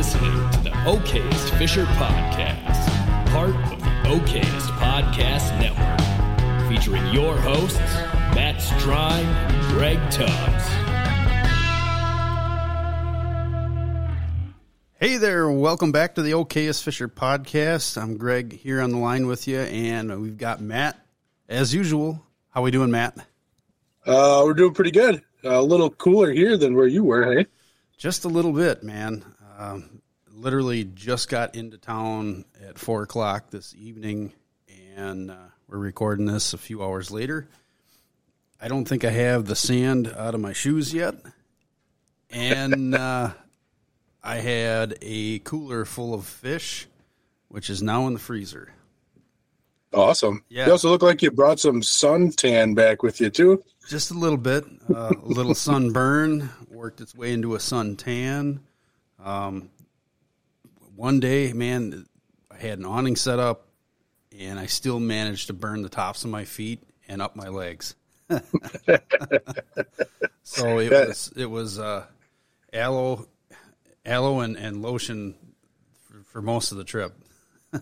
listening to the Okayest Fisher Podcast, part of the Okayest Podcast Network, featuring your hosts, Matt Strine and Greg Tubbs. Hey there, welcome back to the Okayest Fisher Podcast. I'm Greg here on the line with you, and we've got Matt as usual. How are we doing, Matt? Uh, we're doing pretty good. a little cooler here than where you were, hey? Just a little bit, man. Um, literally just got into town at four o'clock this evening, and uh, we're recording this a few hours later. I don't think I have the sand out of my shoes yet, and uh, I had a cooler full of fish, which is now in the freezer. Awesome. Yeah. You also look like you brought some suntan back with you too. Just a little bit, uh, a little sunburn worked its way into a suntan. Um, one day, man, I had an awning set up, and I still managed to burn the tops of my feet and up my legs. so it was it was uh, aloe, aloe and, and lotion for, for most of the trip.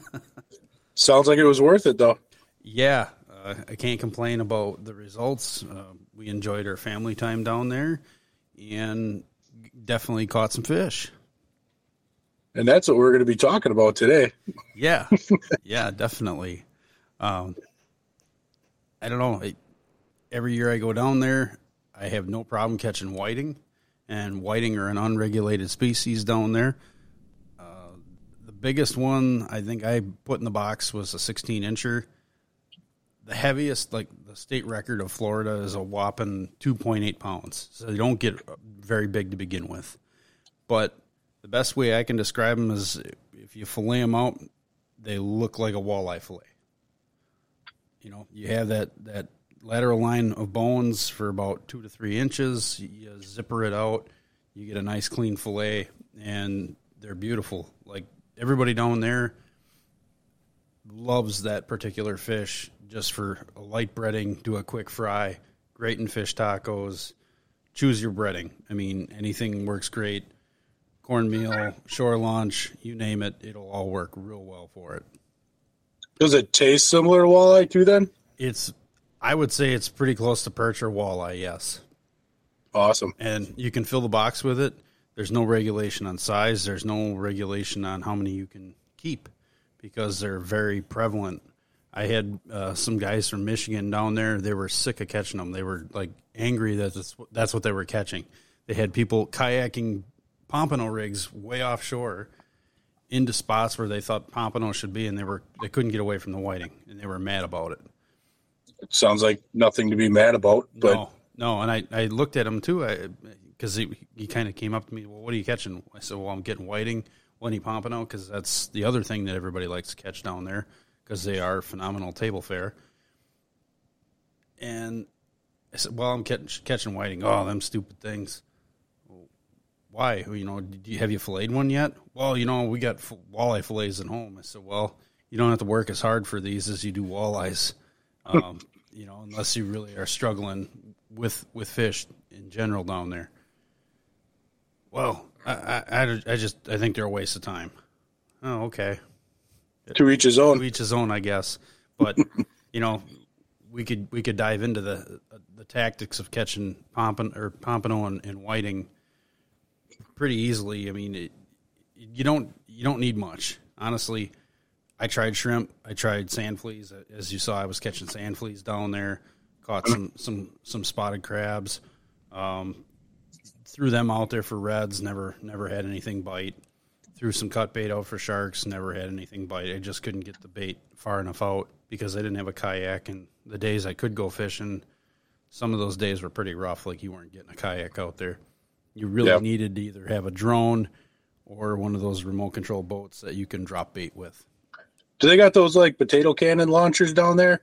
Sounds like it was worth it though. Yeah, uh, I can't complain about the results. Uh, we enjoyed our family time down there, and definitely caught some fish. And that's what we're going to be talking about today. Yeah, yeah, definitely. Um, I don't know. Every year I go down there, I have no problem catching whiting, and whiting are an unregulated species down there. Uh, the biggest one I think I put in the box was a 16 incher. The heaviest, like the state record of Florida, is a whopping 2.8 pounds. So they don't get very big to begin with. But the best way I can describe them is if you fillet them out, they look like a walleye fillet. You know, you have that that lateral line of bones for about two to three inches. You zipper it out, you get a nice clean fillet, and they're beautiful. Like everybody down there loves that particular fish just for a light breading, do a quick fry, great in fish tacos. Choose your breading. I mean, anything works great. Cornmeal, shore lunch, you name it, it'll all work real well for it. Does it taste similar to walleye too? Then It's, I would say it's pretty close to perch or walleye, yes. awesome. And you can fill the box with it. There's no regulation on size. There's no regulation on how many you can keep because they're very prevalent. I had uh, some guys from Michigan down there. They were sick of catching them. They were like angry that that's, that's what they were catching. They had people kayaking pompano rigs way offshore into spots where they thought pompano should be, and they were they couldn't get away from the whiting, and they were mad about it. It sounds like nothing to be mad about. But no, no, and I, I looked at him too, because he, he kind of came up to me. Well, what are you catching? I said, well, I'm getting whiting, Lenny pompano, because that's the other thing that everybody likes to catch down there, because they are phenomenal table fare. And I said, well, I'm catching, catching whiting. Oh, them stupid things. Why? You know, did you, have you filleted one yet? Well, you know, we got f- walleye fillets at home. I said, well, you don't have to work as hard for these as you do walleyes. Um, you know, unless you really are struggling with with fish in general down there. Well, I, I, I, I just I think they're a waste of time. Oh, okay. to each his own. To each his own, I guess. But you know, we could we could dive into the the tactics of catching pompon or pompano and, and whiting pretty easily. I mean, it, you don't you don't need much, honestly. I tried shrimp. I tried sand fleas. As you saw, I was catching sand fleas down there. Caught some some some spotted crabs. Um, threw them out there for reds. Never never had anything bite. Threw some cut bait out for sharks. Never had anything bite. I just couldn't get the bait far enough out because I didn't have a kayak. And the days I could go fishing, some of those days were pretty rough. Like you weren't getting a kayak out there. You really Yep. needed to either have a drone or one of those remote control boats that you can drop bait with. Do they got those like potato cannon launchers down there?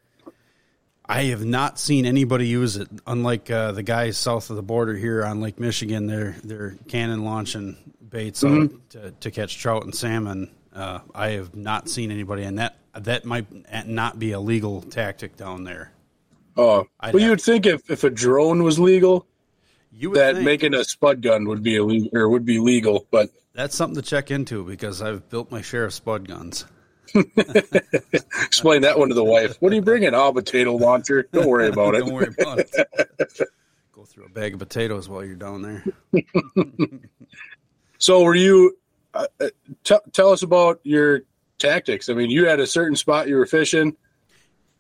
I have not seen anybody use it. Unlike uh, the guys south of the border here on Lake Michigan, they're they're cannon launching baits out to, to catch trout and salmon. Uh, I have not seen anybody, and that that might not be a legal tactic down there. Oh, I'd well, you'd think if, if a drone was legal, that think making a spud gun would be illegal or would be legal, but that's something to check into because I've built my share of spud guns. explain that one to the wife. What are you bringing? Oh, potato launcher. Don't worry about it. Don't worry about it. Go through a bag of potatoes while you're down there. So, were you? Uh, uh, t- tell us about your tactics. I mean, you had a certain spot you were fishing.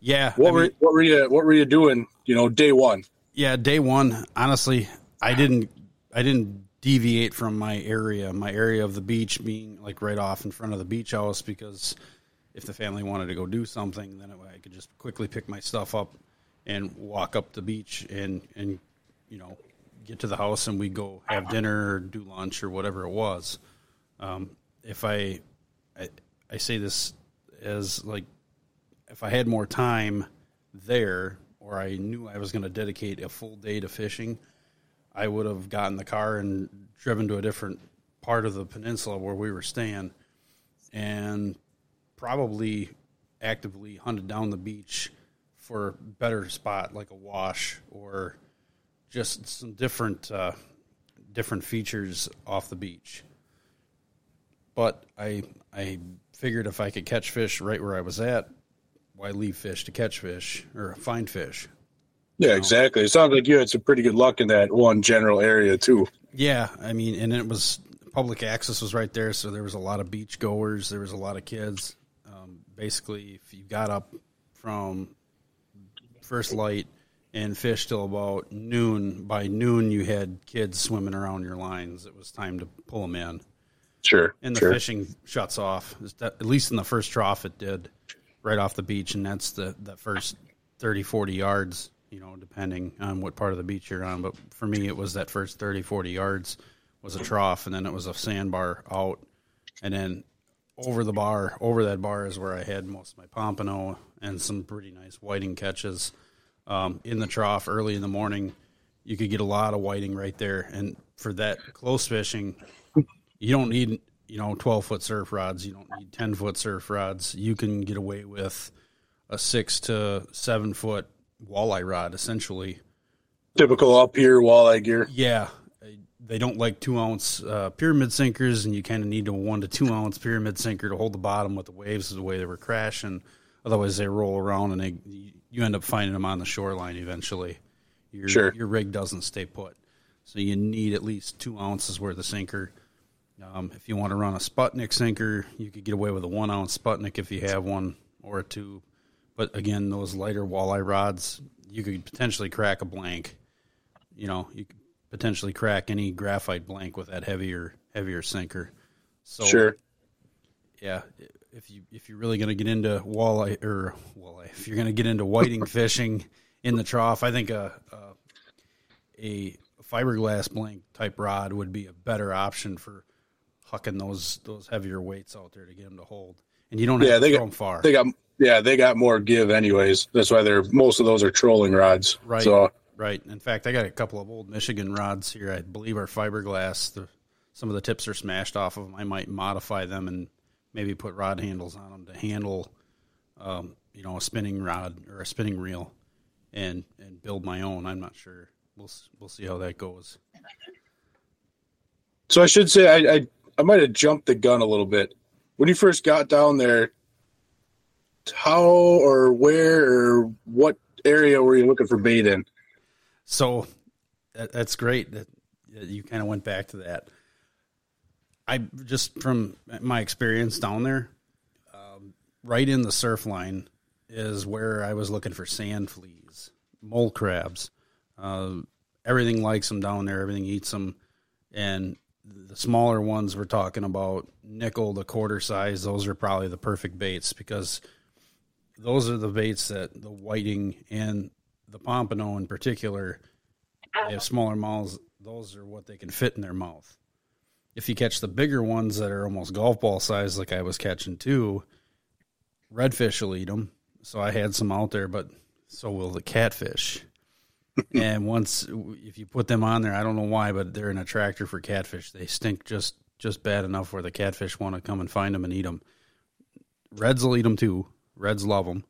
Yeah. What I were mean- what were you what were you doing? You know, day one. Yeah, day one, honestly, I didn't I didn't deviate from my area, my area of the beach being like right off in front of the beach house because if the family wanted to go do something, then I could just quickly pick my stuff up and walk up the beach and and you know get to the house and we go have dinner or do lunch or whatever it was. Um, if I, I I say this as like if I had more time there, or I knew I was going to dedicate a full day to fishing, I would have gotten the car and driven to a different part of the peninsula where we were staying, and probably actively hunted down the beach for a better spot like a wash or just some different uh, different features off the beach. But I I figured if I could catch fish right where I was at, why leave fish to catch fish or find fish? Yeah, exactly. It sounds like you had some pretty good luck in that one general area too. Yeah, I mean, and it was public access was right there, so there was a lot of beach goers. There was a lot of kids. Um, basically, if you got up from first light and fished till about noon, by noon you had kids swimming around your lines. It was time to pull them in. Sure. and the sure. fishing shuts off. At least in the first trough, it did right off the beach, and that's the the first 30, 40 yards. You know, depending on what part of the beach you're on. But for me, it was that first 30, 40 yards was a trough, and then it was a sandbar out, and then over the bar, over that bar is where I had most of my pompano and some pretty nice whiting catches. Um, in the trough early in the morning, you could get a lot of whiting right there, and for that close fishing, you don't need you know 12 foot surf rods you don't need 10 foot surf rods you can get away with a six to seven foot walleye rod essentially Typical up here walleye gear. yeah they don't like two ounce uh, pyramid sinkers and you kind of need a one to two ounce pyramid sinker to hold the bottom with the waves the way they were crashing otherwise they roll around and they you end up finding them on the shoreline eventually your, Sure. your rig doesn't stay put so you need at least two ounces worth of sinker um, if you want to run a Sputnik sinker, you could get away with a one ounce Sputnik if you have one or a two. But again, those lighter walleye rods, you could potentially crack a blank. You know, you could potentially crack any graphite blank with that heavier heavier sinker. So Sure. yeah, if you if you're really going to get into walleye or walleye, if you're going to get into whiting fishing in the trough, I think a, a a fiberglass blank type rod would be a better option for hucking those those heavier weights out there to get them to hold. And you don't have Yeah, to they throw got them far. they got yeah, they got more give anyways. That's why they're most of those are trolling rods. Right. So Right. In fact, I got a couple of old Michigan rods here. I believe are fiberglass. The, some of the tips are smashed off of them. I might modify them and maybe put rod handles on them to handle, um, you know, a spinning rod or a spinning reel, and and build my own. I'm not sure. We'll we'll see how that goes. So I should say I, I I might have jumped the gun a little bit. When you first got down there, how or where or what area were you looking for bait in? So that, that's great that you kind of went back to that. I just from my experience down there, um, right in the surf line is where I was looking for sand fleas, mole crabs. Uh, everything likes them down there. Everything eats them, and the smaller ones we're talking about nickel the quarter size. Those are probably the perfect baits because those are the baits that the whiting and the pompano in particular they have uh-huh. smaller mouths. Those are what they can fit in their mouth. If you catch the bigger ones that are almost golf ball size like i was catching too redfish will eat them so i had some out there but so will the catfish. And once if you put them on there i don't know why but they're an attractor for catfish. They stink just just bad enough where the catfish want to come and find them and eat them reds will eat them too reds love them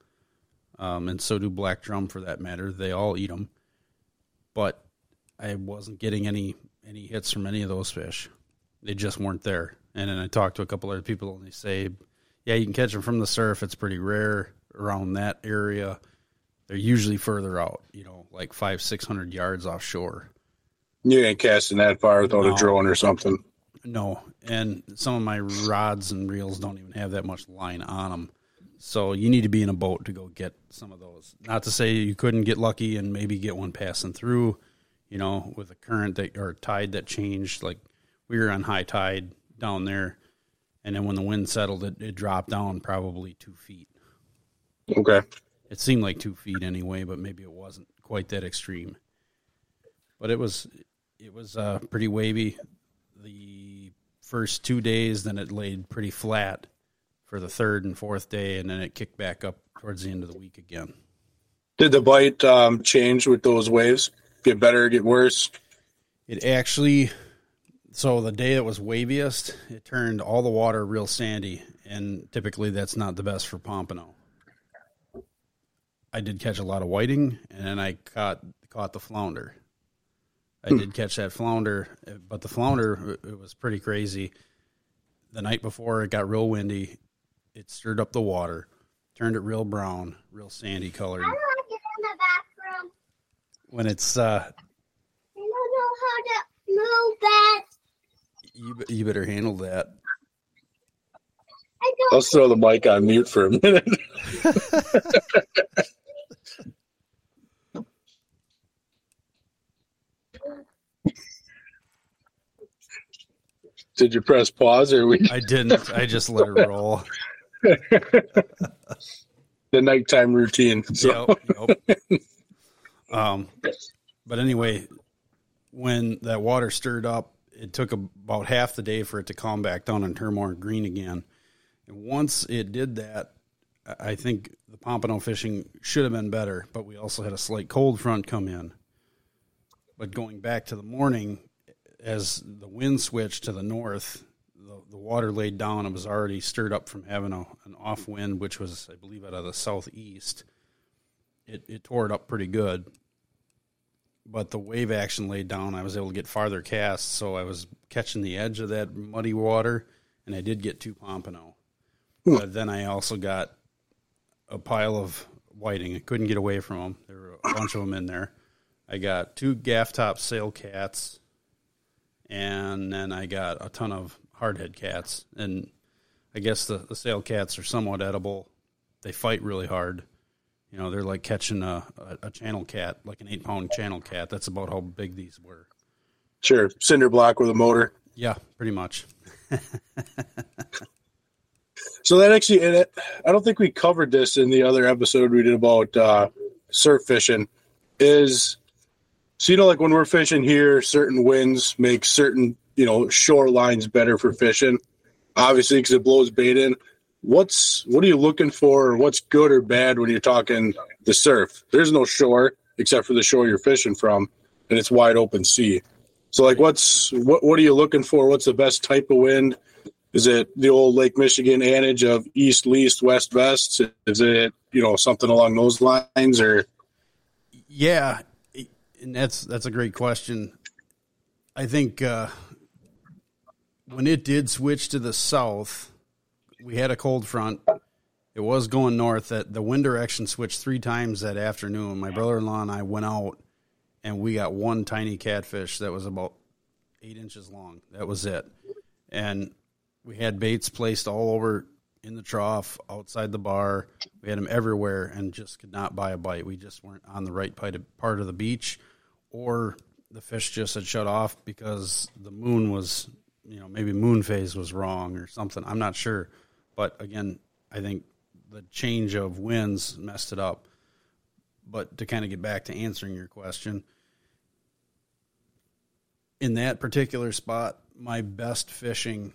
um, and so do black drum for that matter. They all eat them, but I wasn't getting any any hits from any of those fish. They just weren't there. And then I talked to a couple other people, and they say, yeah, you can catch them from the surf. It's pretty rare around that area. They're usually further out, you know, like five, six hundred yards offshore. You ain't casting that far without no. a drone or something. No, and some of my rods and reels don't even have that much line on them. So you need to be in a boat to go get some of those. Not to say you couldn't get lucky and maybe get one passing through, you know, with a current that or tide that changed. Like we were on high tide down there, and then when the wind settled, it, it dropped down probably two feet. Okay. It seemed like two feet anyway, but maybe it wasn't quite that extreme. But it was it was uh, pretty wavy. The first two days, then it laid pretty flat for the third and fourth day, and then it kicked back up towards the end of the week again. Did the bite um, change with those waves? Get better, get worse? It actually so the day it was waviest, it turned all the water real sandy, and typically that's not the best for pompano. I did catch a lot of whiting, and then I caught caught the flounder. I hmm. did catch that flounder, but the flounder it was pretty crazy. The night before it got real windy, it stirred up the water, turned it real brown, real sandy colored. I want to get in the bathroom. When it's uh, I don't know how to move that you you better handle that. Let's throw the mic on mute for a minute. Did you press pause or we? I didn't. I just let it roll. the nighttime routine. So. Yep, yep. um, but anyway, when that water stirred up, it took about half the day for it to calm back down and turn more green again. And once it did that, I think the pompano fishing should have been better, but we also had a slight cold front come in. But going back to the morning, as the wind switched to the north, the, the water laid down. It was already stirred up from having a, an off wind, which was, I believe, out of the southeast. It, it tore it up pretty good but the wave action laid down. I was able to get farther casts, so I was catching the edge of that muddy water, and I did get two pompano. Hmm. But then I also got a pile of whiting. I couldn't get away from them. There were a bunch of them in there. I got two gaff top sail cats, and then I got a ton of hardhead cats. And I guess the, the sail cats are somewhat edible. They fight really hard you know, they're like catching a, a, a channel cat, like an eight pound channel cat. That's about how big these were. Sure. Cinder block with a motor. Yeah, pretty much. so that actually, it, I don't think we covered this in the other episode we did about uh, surf fishing. Is so you know, like when we're fishing here, certain winds make certain you know shorelines better for fishing. Obviously, because it blows bait in. What's what are you looking for what's good or bad when you're talking the surf? There's no shore except for the shore you're fishing from and it's wide open sea. So like what's what what are you looking for? What's the best type of wind? Is it the old lake michigan adage of east least west west is it you know something along those lines or? Yeah and that's that's a great question. I think uh when it did switch to the south we had a cold front. It was going north. That the wind direction switched three times that afternoon. My brother-in-law and I went out, and we got one tiny catfish that was about eight inches long. That was it. And we had baits placed all over in the trough, outside the bar. We had them everywhere, and just could not buy a bite. We just weren't on the right part of the beach, or the fish just had shut off because the moon was, you know, maybe moon phase was wrong or something. I'm not sure. But again, I think the change of winds messed it up. But to kind of get back to answering your question, in that particular spot, my best fishing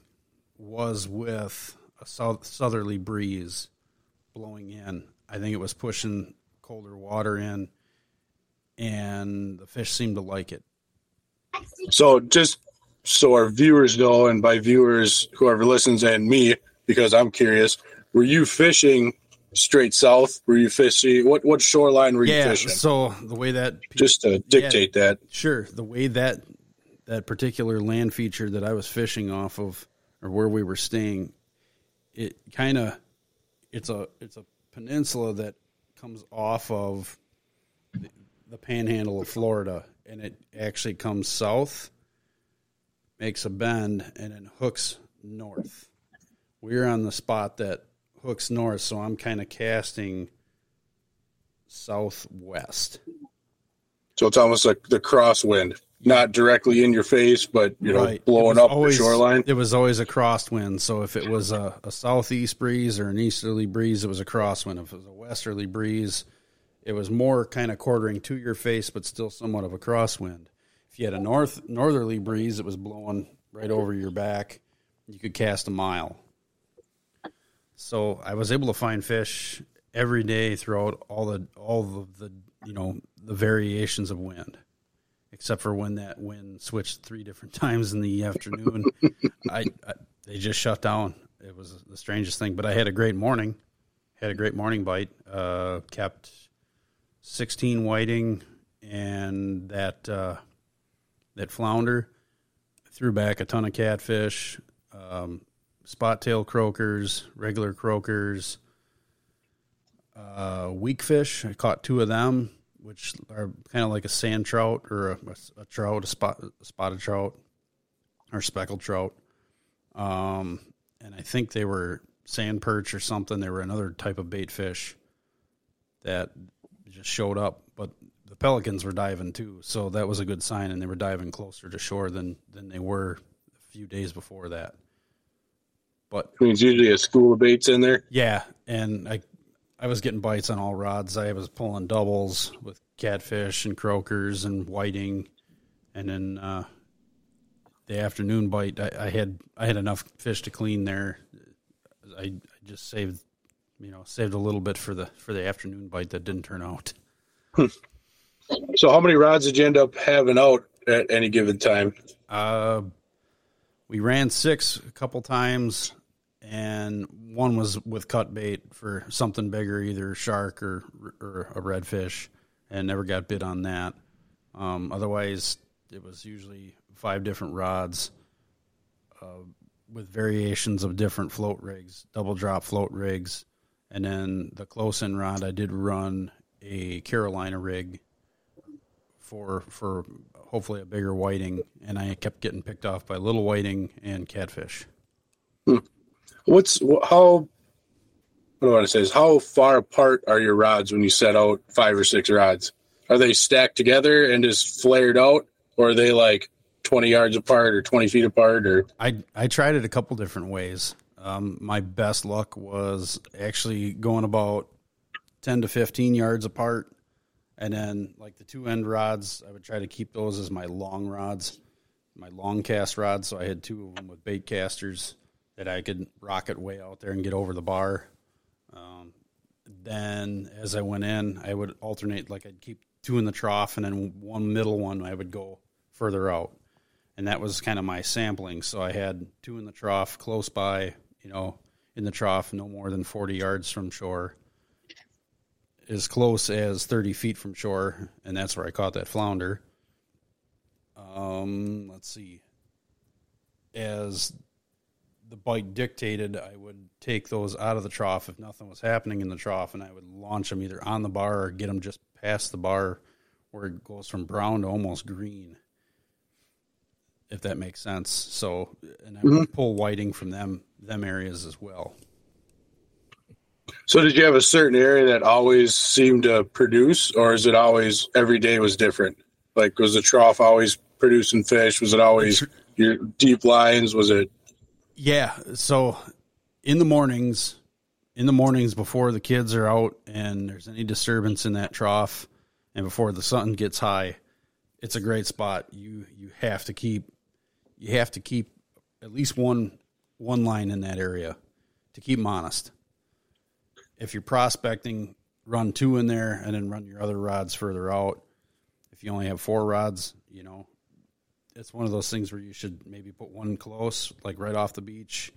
was with a south, southerly breeze blowing in. I think it was pushing colder water in, and the fish seemed to like it. So, just so our viewers know, and by viewers, whoever listens, and me, because I'm curious. Were you fishing straight south? Were you fishing? What what shoreline were you Yeah. fishing? So the way that Just to dictate that. Sure. The way that that particular land feature that I was fishing off of, or where we were staying, it kind of it's a it's a peninsula that comes off of the, the panhandle of Florida, and it actually comes south, makes a bend, and then hooks north. We're on the spot that hooks north, so I'm kind of casting southwest. So it's almost like the crosswind, not directly in your face, but you know, Right. Blowing up always- the shoreline. It was always a crosswind. So if it was a, a southeast breeze or an easterly breeze, it was a crosswind. If it was a westerly breeze, it was more kind of quartering to your face, but still somewhat of a crosswind. You had a north northerly breeze, that was blowing right over your back. You could cast a mile. So I was able to find fish every day throughout all the all of the you know the variations of wind except for when that wind switched three different times in the afternoon. I, I they just shut down. It was the strangest thing, but I had a great morning. Had a great morning bite. Uh, kept sixteen whiting and that uh, that flounder. Threw back a ton of catfish, um, spot tail croakers, regular croakers, uh, weak fish. I caught two of them, which are kind of like a sand trout or a, a trout, a, spot, a spotted trout or speckled trout. Um, and I think they were sand perch or something. They were another type of bait fish that just showed up. Pelicans were diving too, so that was a good sign. And they were diving closer to shore than than they were a few days before that. But mean, usually a school of baits in there. yeah, and I I was getting bites on all rods. I was pulling doubles with catfish and croakers and whiting, and then uh, the afternoon bite I, I had I had enough fish to clean there. I, I just saved you know saved a little bit for the for the afternoon bite that didn't turn out. So, how many rods did you end up having out at any given time? Uh, we ran six a couple times, and one was with cut bait for something bigger, either shark or or a redfish, and never got bit on that. Um, otherwise, it was usually five different rods uh, with variations of different float rigs, double drop float rigs, and then the close in rod I did run a Carolina rig for for hopefully a bigger whiting, and I kept getting picked off by little whiting and catfish. What's how? What do I want to say is how far apart are your rods when you set out five or six rods? Are they stacked together and just flared out, or are they like twenty yards apart or twenty feet apart? Or I I tried it a couple different ways. Um, my best luck was actually going about ten to fifteen yards apart, and then like the two end rods, I would try to keep those as my long rods, my long cast rods. So I had two of them with bait casters that I could rocket way out there and get over the bar. Um, then as I went in, I would alternate like I'd keep two in the trough and then one middle one I would go further out. And that was kind of my sampling. So I had two in the trough close by, you know, in the trough, no more than 40 yards from shore, as close as 30 feet from shore. And that's where I caught that flounder. Um, let's see. As the bite dictated, I would take those out of the trough if nothing was happening in the trough, and I would launch them either on the bar or get them just past the bar, where it goes from brown to almost green. If that makes sense. So, and I would pull whiting from them them areas as well. So, did you have a certain area that always seemed to produce, or is it always every day was different? Like, was the trough always producing fish? Was it always your deep lines? Was it Yeah. So in the mornings, in the mornings before the kids are out and there's any disturbance in that trough and before the sun gets high, it's a great spot. You you have to keep you have to keep at least one one line in that area to keep them honest. If you're prospecting, run two in there and then run your other rods further out. If you only have four rods, you know, it's one of those things where you should maybe put one close, like right off the beach,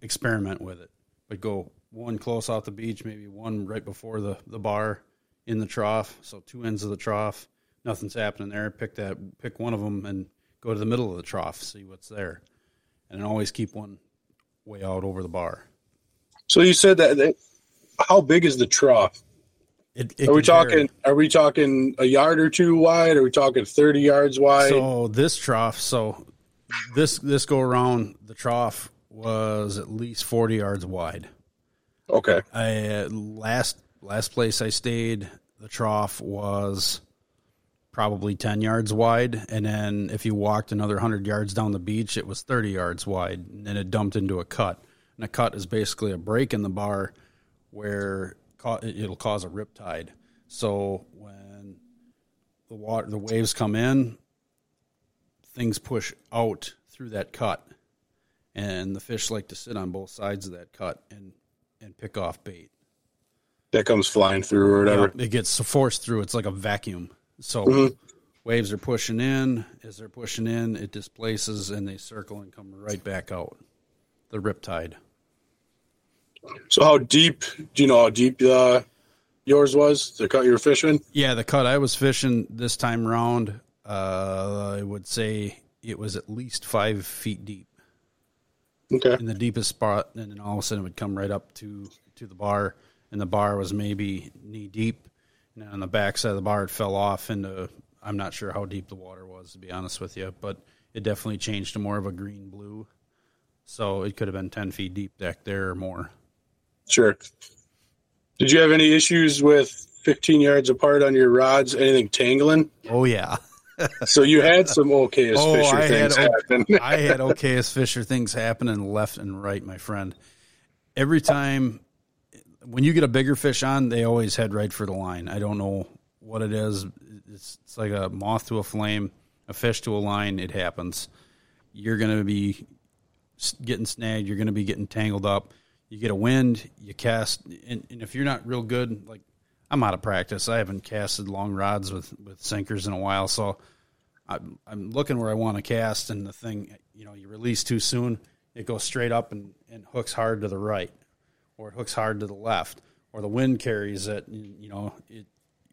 experiment with it, but go one close off the beach, maybe one right before the, the bar in the trough. So two ends of the trough, nothing's happening there. Pick that, pick one of them and go to the middle of the trough, see what's there, and then always keep one way out over the bar. So you said that, that how big is the trough? It, it Are we can vary. talking? Are we talking a yard or two wide? Are we talking thirty yards wide? So this trough, so this this go around the trough was at least forty yards wide. okay, I last last place I stayed, the trough was probably ten yards wide, and then if you walked another hundred yards down the beach, it was thirty yards wide, and then it dumped into a cut. And a cut is basically a break in the bar where it'll cause a rip tide. So when the water, the waves come in, things push out through that cut, and the fish like to sit on both sides of that cut and and pick off bait. that comes flying through or whatever. Yeah, it gets forced through. It's like a vacuum. So mm-hmm. waves are pushing in. As they're pushing in, it displaces and they circle and come right back out. The riptide. So how deep? Do you know how deep uh, yours was? The cut you were fishing? Yeah, the cut I was fishing this time round, uh, I would say it was at least five feet deep Okay, in the deepest spot, and then all of a sudden it would come right up to to the bar, and the bar was maybe knee deep. And on the back side of the bar, it fell off into I'm not sure how deep the water was to be honest with you, but it definitely changed to more of a green blue. So it could have been ten feet deep back there or more. Sure. Did you have any issues with fifteen yards apart on your rods? Anything tangling? Oh yeah, So you had some okay as Oh, fisher I things had happen. I had okay as Fisher things happening left and right, my friend. Every time when you get a bigger fish on, they always head right for the line. I don't know what it is. It's, it's like a moth to a flame, a fish to a line. It happens. You're going to be getting snagged. You're going to be getting tangled up. You get a wind, you cast, and, and if you're not real good, like I'm out of practice. I haven't casted long rods with, with sinkers in a while, so I'm, I'm looking where I want to cast, and the thing, you know, you release too soon, it goes straight up and, and hooks hard to the right, or it hooks hard to the left, or the wind carries it. You know, it,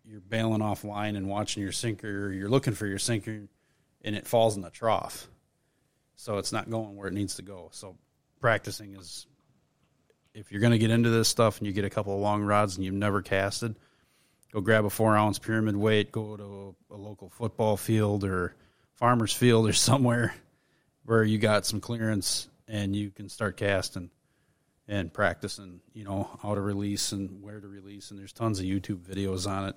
you're bailing off line and watching your sinker, you're looking for your sinker, and it falls in the trough, so it's not going where it needs to go. So practicing is, if you're going to get into this stuff and you get a couple of long rods and you've never casted, go grab a four ounce pyramid weight, go to a, a local football field or farmer's field or somewhere where you got some clearance and you can start casting and practicing, you know, how to release and where to release. And there's tons of YouTube videos on it.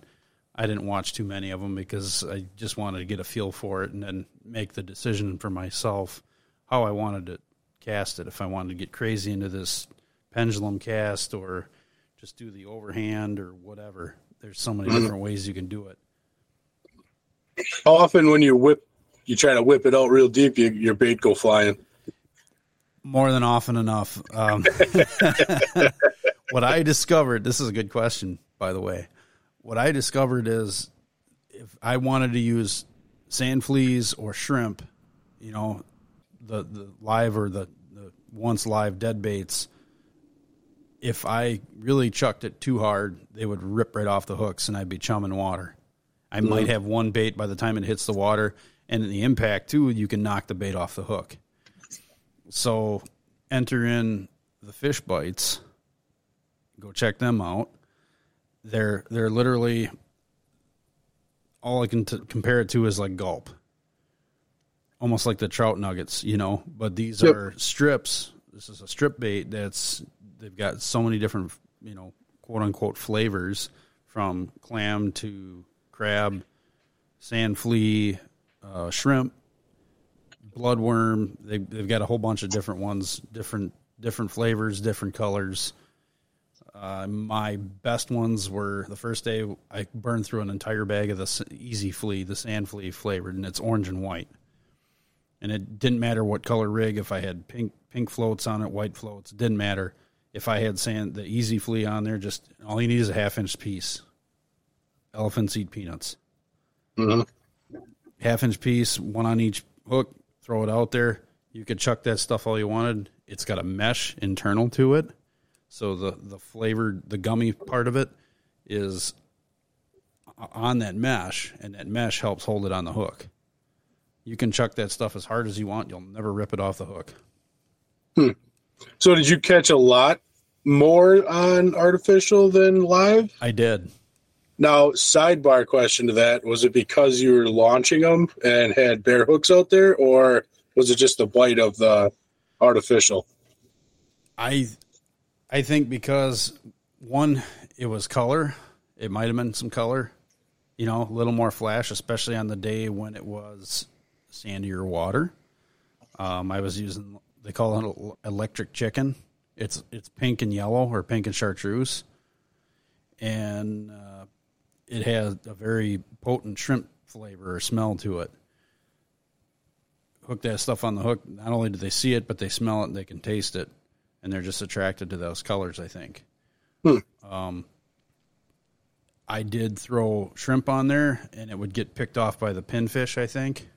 I didn't watch too many of them because I just wanted to get a feel for it and then make the decision for myself how I wanted to cast it. If I wanted to get crazy into this pendulum cast or just do the overhand or whatever. There's so many different ways you can do it. How often when you whip, you try to whip it out real deep, you, your bait go flying. More than often enough. Um, what I discovered, this is a good question, by the way. What I discovered is if I wanted to use sand fleas or shrimp, you know, the, the live or the, the once live dead baits, if I really chucked it too hard, they would rip right off the hooks and I'd be chumming water. I mm-hmm. might have one bait by the time it hits the water, and in the impact too, you can knock the bait off the hook. So enter in the Fishbites. Go check them out. They're they're literally all I can t- compare it to is like gulp, almost like the trout nuggets, you know. But these Yep. are strips. This is a strip bait that's they've got so many different, you know, quote unquote flavors from clam to crab, sand flea, uh, shrimp, bloodworm. They, they've got a whole bunch of different ones, different different flavors, different colors. Uh, my best ones were the first day I burned through an entire bag of the E-Z Flea, the sand flea flavored, and it's orange and white. And it didn't matter what color rig. If I had pink pink floats on it, white floats, it didn't matter. If I had sand the E-Z Flea on there, just all you need is a half inch piece. Elephants eat peanuts Mhm. half inch piece, one on each hook, throw it out there. You could chuck that stuff all you wanted. It's got a mesh internal to it. So the the flavored the gummy part of it is on that mesh, and that mesh helps hold it on the hook. You can chuck that stuff as hard as you want; you'll never rip it off the hook. So did you catch a lot more on artificial than live? I did. Now, sidebar question to that: Was it because you were launching them and had bare hooks out there, or was it just the bite of the artificial? I I think because one, it was color. It might have been some color, you know, a little more flash, especially on the day when it was sandier water. Um, I was using they call it electric chicken. It's it's pink and yellow or pink and chartreuse, and uh, it has a very potent shrimp flavor or smell to it. Hook that stuff on the hook. Not only do they see it, but they smell it and they can taste it, and they're just attracted to those colors. I think. Um, I did throw shrimp on there, and it would get picked off by the pinfish. I think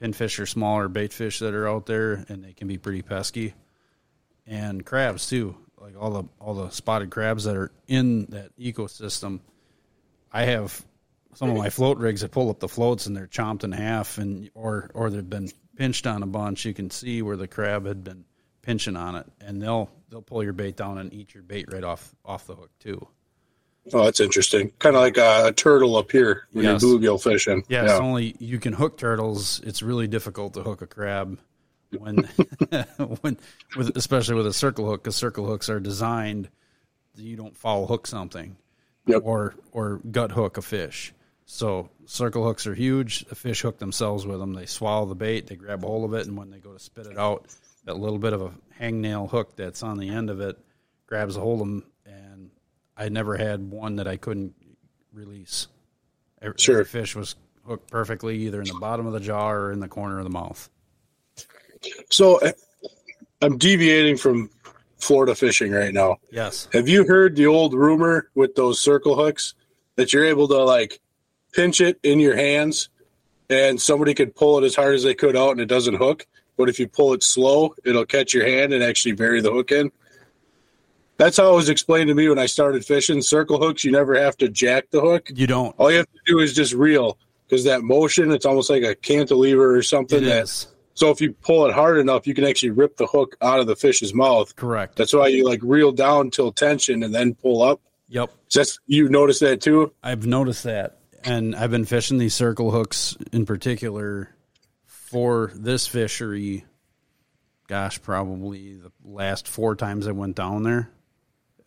pinfish are smaller bait fish that are out there, and they can be pretty pesky. And crabs too, like all the all the spotted crabs that are in that ecosystem. I have some of my float rigs that pull up the floats and they're chomped in half, and or or they've been pinched on a bunch. You can see where the crab had been pinching on it, and they'll they'll pull your bait down and eat your bait right off off the hook too. Oh, that's interesting. Kind of like a, turtle up here when Yes. you're bluegill fishing. Yeah, it's only you can hook turtles. It's really difficult to hook a crab when when with especially with a circle hook because circle hooks are designed that you don't foul hook something Yep. or or gut hook a fish. So circle hooks are huge. The fish hook themselves with them. They swallow the bait, they grab a hold of it, and when they go to spit it out, that little bit of a hangnail hook that's on the end of it grabs a hold of them. I never had one that I couldn't release. Every, Sure. every fish was hooked perfectly, either in the bottom of the jaw or in the corner of the mouth. So uh, I'm deviating from Florida fishing right now. Yes. Have you heard the old rumor with those circle hooks that you're able to like pinch it in your hands and somebody could pull it as hard as they could out and it doesn't hook? But if you pull it slow, it'll catch your hand and actually bury the hook in. That's how it was explained to me when I started fishing. Circle hooks, you never have to jack the hook. You don't. All you have to do is just reel because that motion, it's almost like a cantilever or something. It that, is. So if you pull it hard enough, you can actually rip the hook out of the fish's mouth. Correct. That's why you like reel down till tension and then pull up. Yep. That's you notice that too. I've noticed that, and I've been fishing these circle hooks in particular for this fishery. Gosh, probably the last four times I went down there,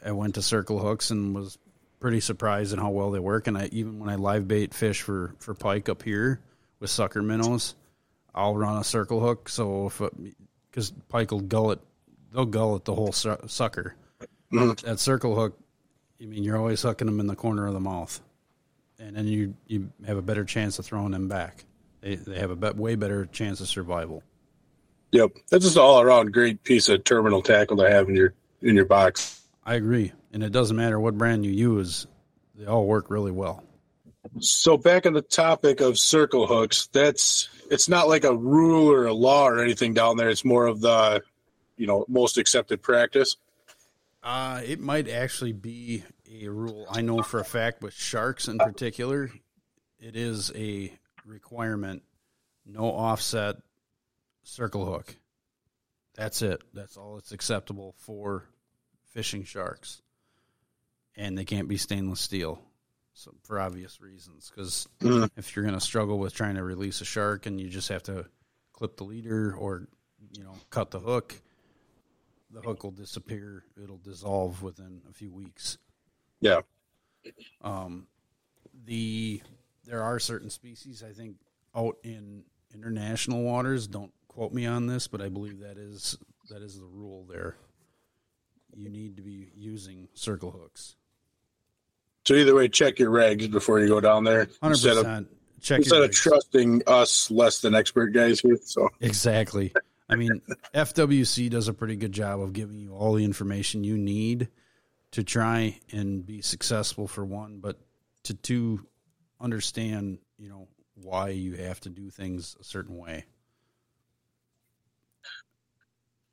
I went to circle hooks and was pretty surprised at how well they work. And I even when I live bait fish for for pike up here with sucker minnows, I'll run a circle hook. So if uh, because pike will gullet, they'll gullet the whole su- sucker. Mm-hmm. That circle hook, I mean, you're always hooking them in the corner of the mouth and then you you have a better chance of throwing them back. They they have a bet, way better chance of survival. Yep, that's just an all around great piece of terminal tackle to have in your in your box. I agree, and it doesn't matter what brand you use; they all work really well. So back on the topic of circle hooks, that's it's not like a rule or a law or anything down there. It's more of the you know most accepted practice. Uh, it might actually be a rule. I know for a fact with sharks in particular, it is a requirement. No offset circle hook. That's it. That's all that's acceptable for fishing sharks, and they can't be stainless steel. So for obvious reasons, because if you're going to struggle with trying to release a shark and you just have to clip the leader or you know cut the hook, the hook will disappear. It'll dissolve within a few weeks. Yeah, Um, the there are certain species I think out in international waters. Don't quote me on this, but I believe that is that is the rule there. You need to be using circle hooks. so either way, check your regs before you go down there Hundred instead of percent. Check instead of trusting us less than expert guys here. So Exactly. I mean, FWC does a pretty good job of giving you all the information you need to try and be successful for one, but to two, understand, you know, why you have to do things a certain way.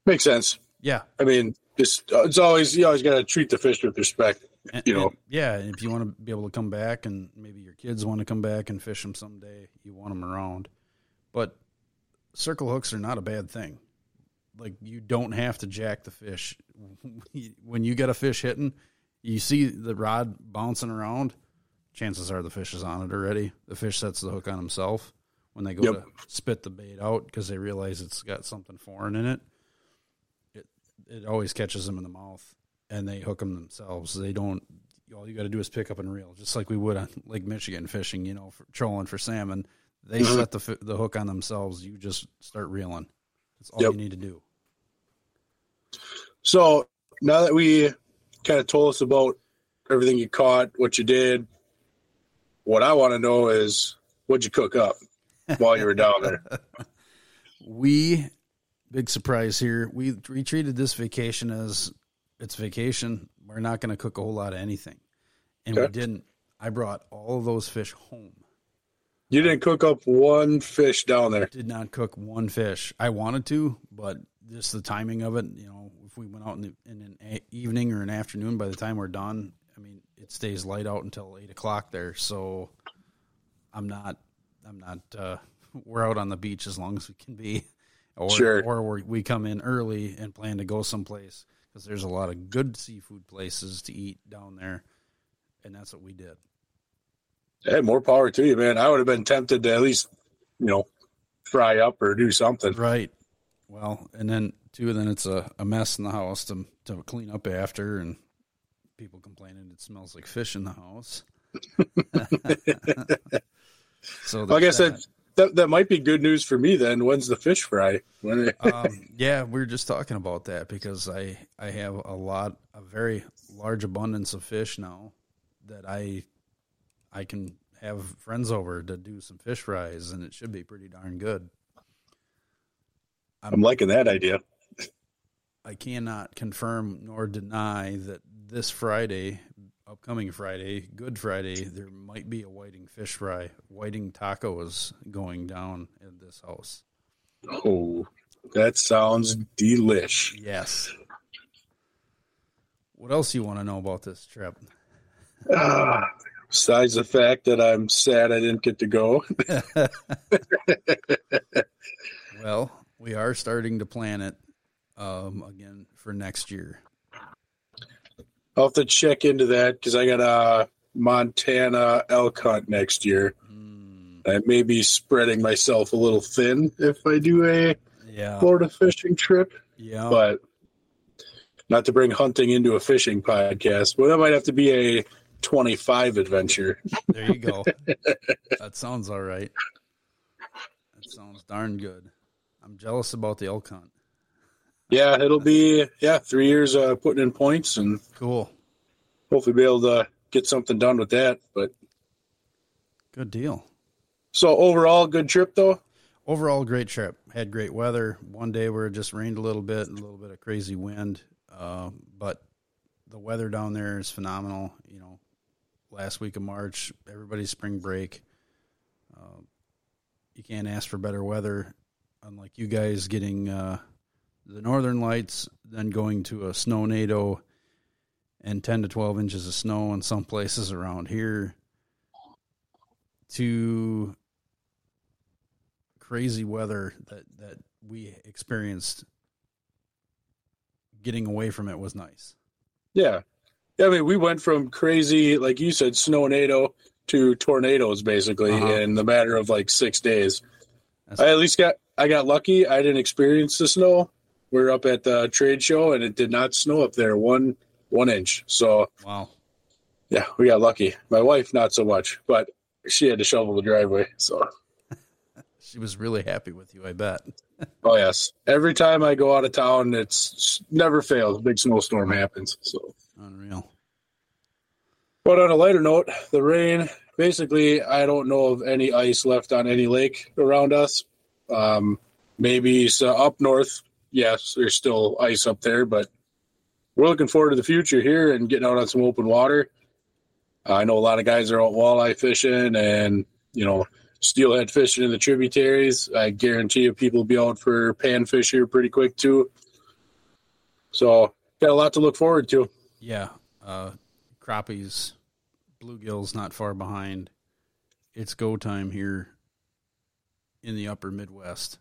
makes sense. Yeah. I mean, just uh, it's always you always got to treat the fish with respect. And- You know. and, yeah, and if you want to be able to come back, and maybe your kids want to come back and fish them someday, you want them around. But circle hooks are not a bad thing. Like you don't have to jack the fish when you get a fish hitting. You see the rod bouncing around. Chances are the fish is on it already. The fish sets the hook on himself when they go Yep. to spit the bait out because they realize it's got something foreign in it. It always catches them in the mouth and they hook them themselves. They don't. All you got to do is pick up and reel, just like we would on Lake Michigan fishing. You know, for trolling for salmon. They Mhm. set the the hook on themselves. You just start reeling. That's all Yep. you need to do. So now that we kind of told us about everything you caught, what you did, what I want to know is what'd you cook up while you were down there? We big surprise here. We we treated this vacation as it's vacation. We're not going to cook a whole lot of anything, and we didn't. I brought all of those fish home. You didn't cook up one fish down there. I did not cook one fish. I wanted to, but just the timing of it. You know, if we went out in, the, in an a- evening or an afternoon, by the time we're done, I mean, it stays light out until eight o'clock there. So I'm not, I'm not. uh We're out on the beach as long as we can be, or Sure. or we we come in early and plan to go someplace because there's a lot of good seafood places to eat down there, and that's what we did. Hey, more power to you, man. I would have been tempted to at least, you know, fry up or do something. Right. Well, and then too, then it's a, a mess in the house to to clean up after, and people complaining it smells like fish in the house. so Well, I guess that, that that might be good news for me then. When's the fish fry? When um, yeah, we were just talking about that because I I have a lot, a very large abundance of fish now that I I can have friends over to do some fish fries, and it should be pretty darn good. I'm liking that idea. I cannot confirm nor deny that this Friday, upcoming Friday, Good Friday, there might be a whiting fish fry. Whiting tacos going down in this house. Oh, that sounds delish. Yes. What else you want to know about this trip? Ah, besides the fact that I'm sad I didn't get to go. Well, we are starting to plan it um, again for next year. I'll have to check into that because I got a Montana elk hunt next year. Mm, I may be spreading myself a little thin if I do a yeah. Florida fishing trip, Yeah. but not to bring hunting into a fishing podcast. But that might have to be a 25 adventure. There you go. that sounds all right. That sounds darn good. I'm jealous about the elk hunt. Yeah, it'll be yeah three years uh, putting in points and Cool. hopefully be able to get something done with that. But Good deal. so overall, good trip though. Overall, great trip. Had great weather. One day where it just rained a little bit, and a little bit of crazy wind. Uh, but the weather down there is phenomenal. You know, last week of March, everybody's spring break. Uh, you can't ask for better weather. Unlike you guys getting uh, the northern lights, then going to a snownado and 10 to 12 inches of snow in some places around here to crazy weather that, that we experienced getting away from it was nice. Yeah, yeah. I mean, we went from crazy, like you said, snownado to tornadoes basically Uh-huh. in the matter of like six days. That's- I at least got I got lucky. I didn't experience the snow. We are up at the trade show and it did not snow up there one one inch. So Wow. yeah, we got lucky. My wife not so much, but she had to shovel the driveway. So She was really happy with you, I bet. oh yes, every time I go out of town, it's never fails. A big snowstorm happens. So. Unreal. But on a lighter note, the rain basically, I don't know of any ice left on any lake around us. Um, maybe so up north, yes, there's still ice up there, but we're looking forward to the future here and getting out on some open water. I know a lot of guys are out walleye fishing and, you know, steelhead fishing in the tributaries. I guarantee you people will be out for panfish here pretty quick too. So got a lot to look forward to. Yeah, uh, crappies, bluegills not far behind. It's go time here in the upper Midwest.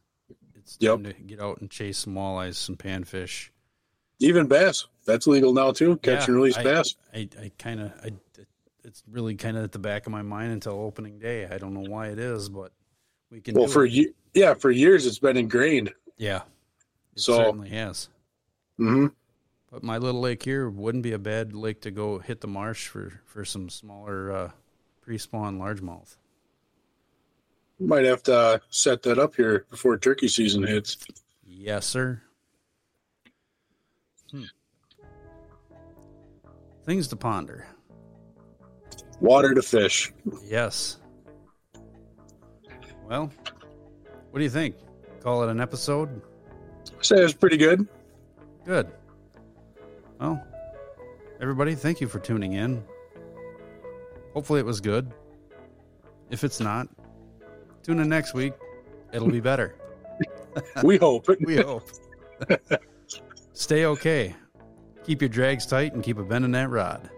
It's time to get out and chase some walleyes, some panfish. Even bass. That's legal now too. Catch Yeah, and release I- bass. I, I kind of, I, it's really kind of at the back of my mind until opening day. I don't know why it is, but we can. Well, for it. ye- yeah, for years it's been ingrained. yeah, it So- certainly has. hmm But my little lake here wouldn't be a bad lake to go hit the marsh for for some smaller uh, pre-spawn largemouth. Might have to uh, set that up here before turkey season hits. Yes, sir. Hmm. Things to ponder. Water to fish. Yes. Well, what do you think? Call it an episode? Say it's pretty good. Good. Well, everybody, thank you for tuning in. Hopefully, it was good. If it's not, tune in next week. It'll be better. We hope. We hope. Stay okay. Keep your drags tight and keep a bend in that rod.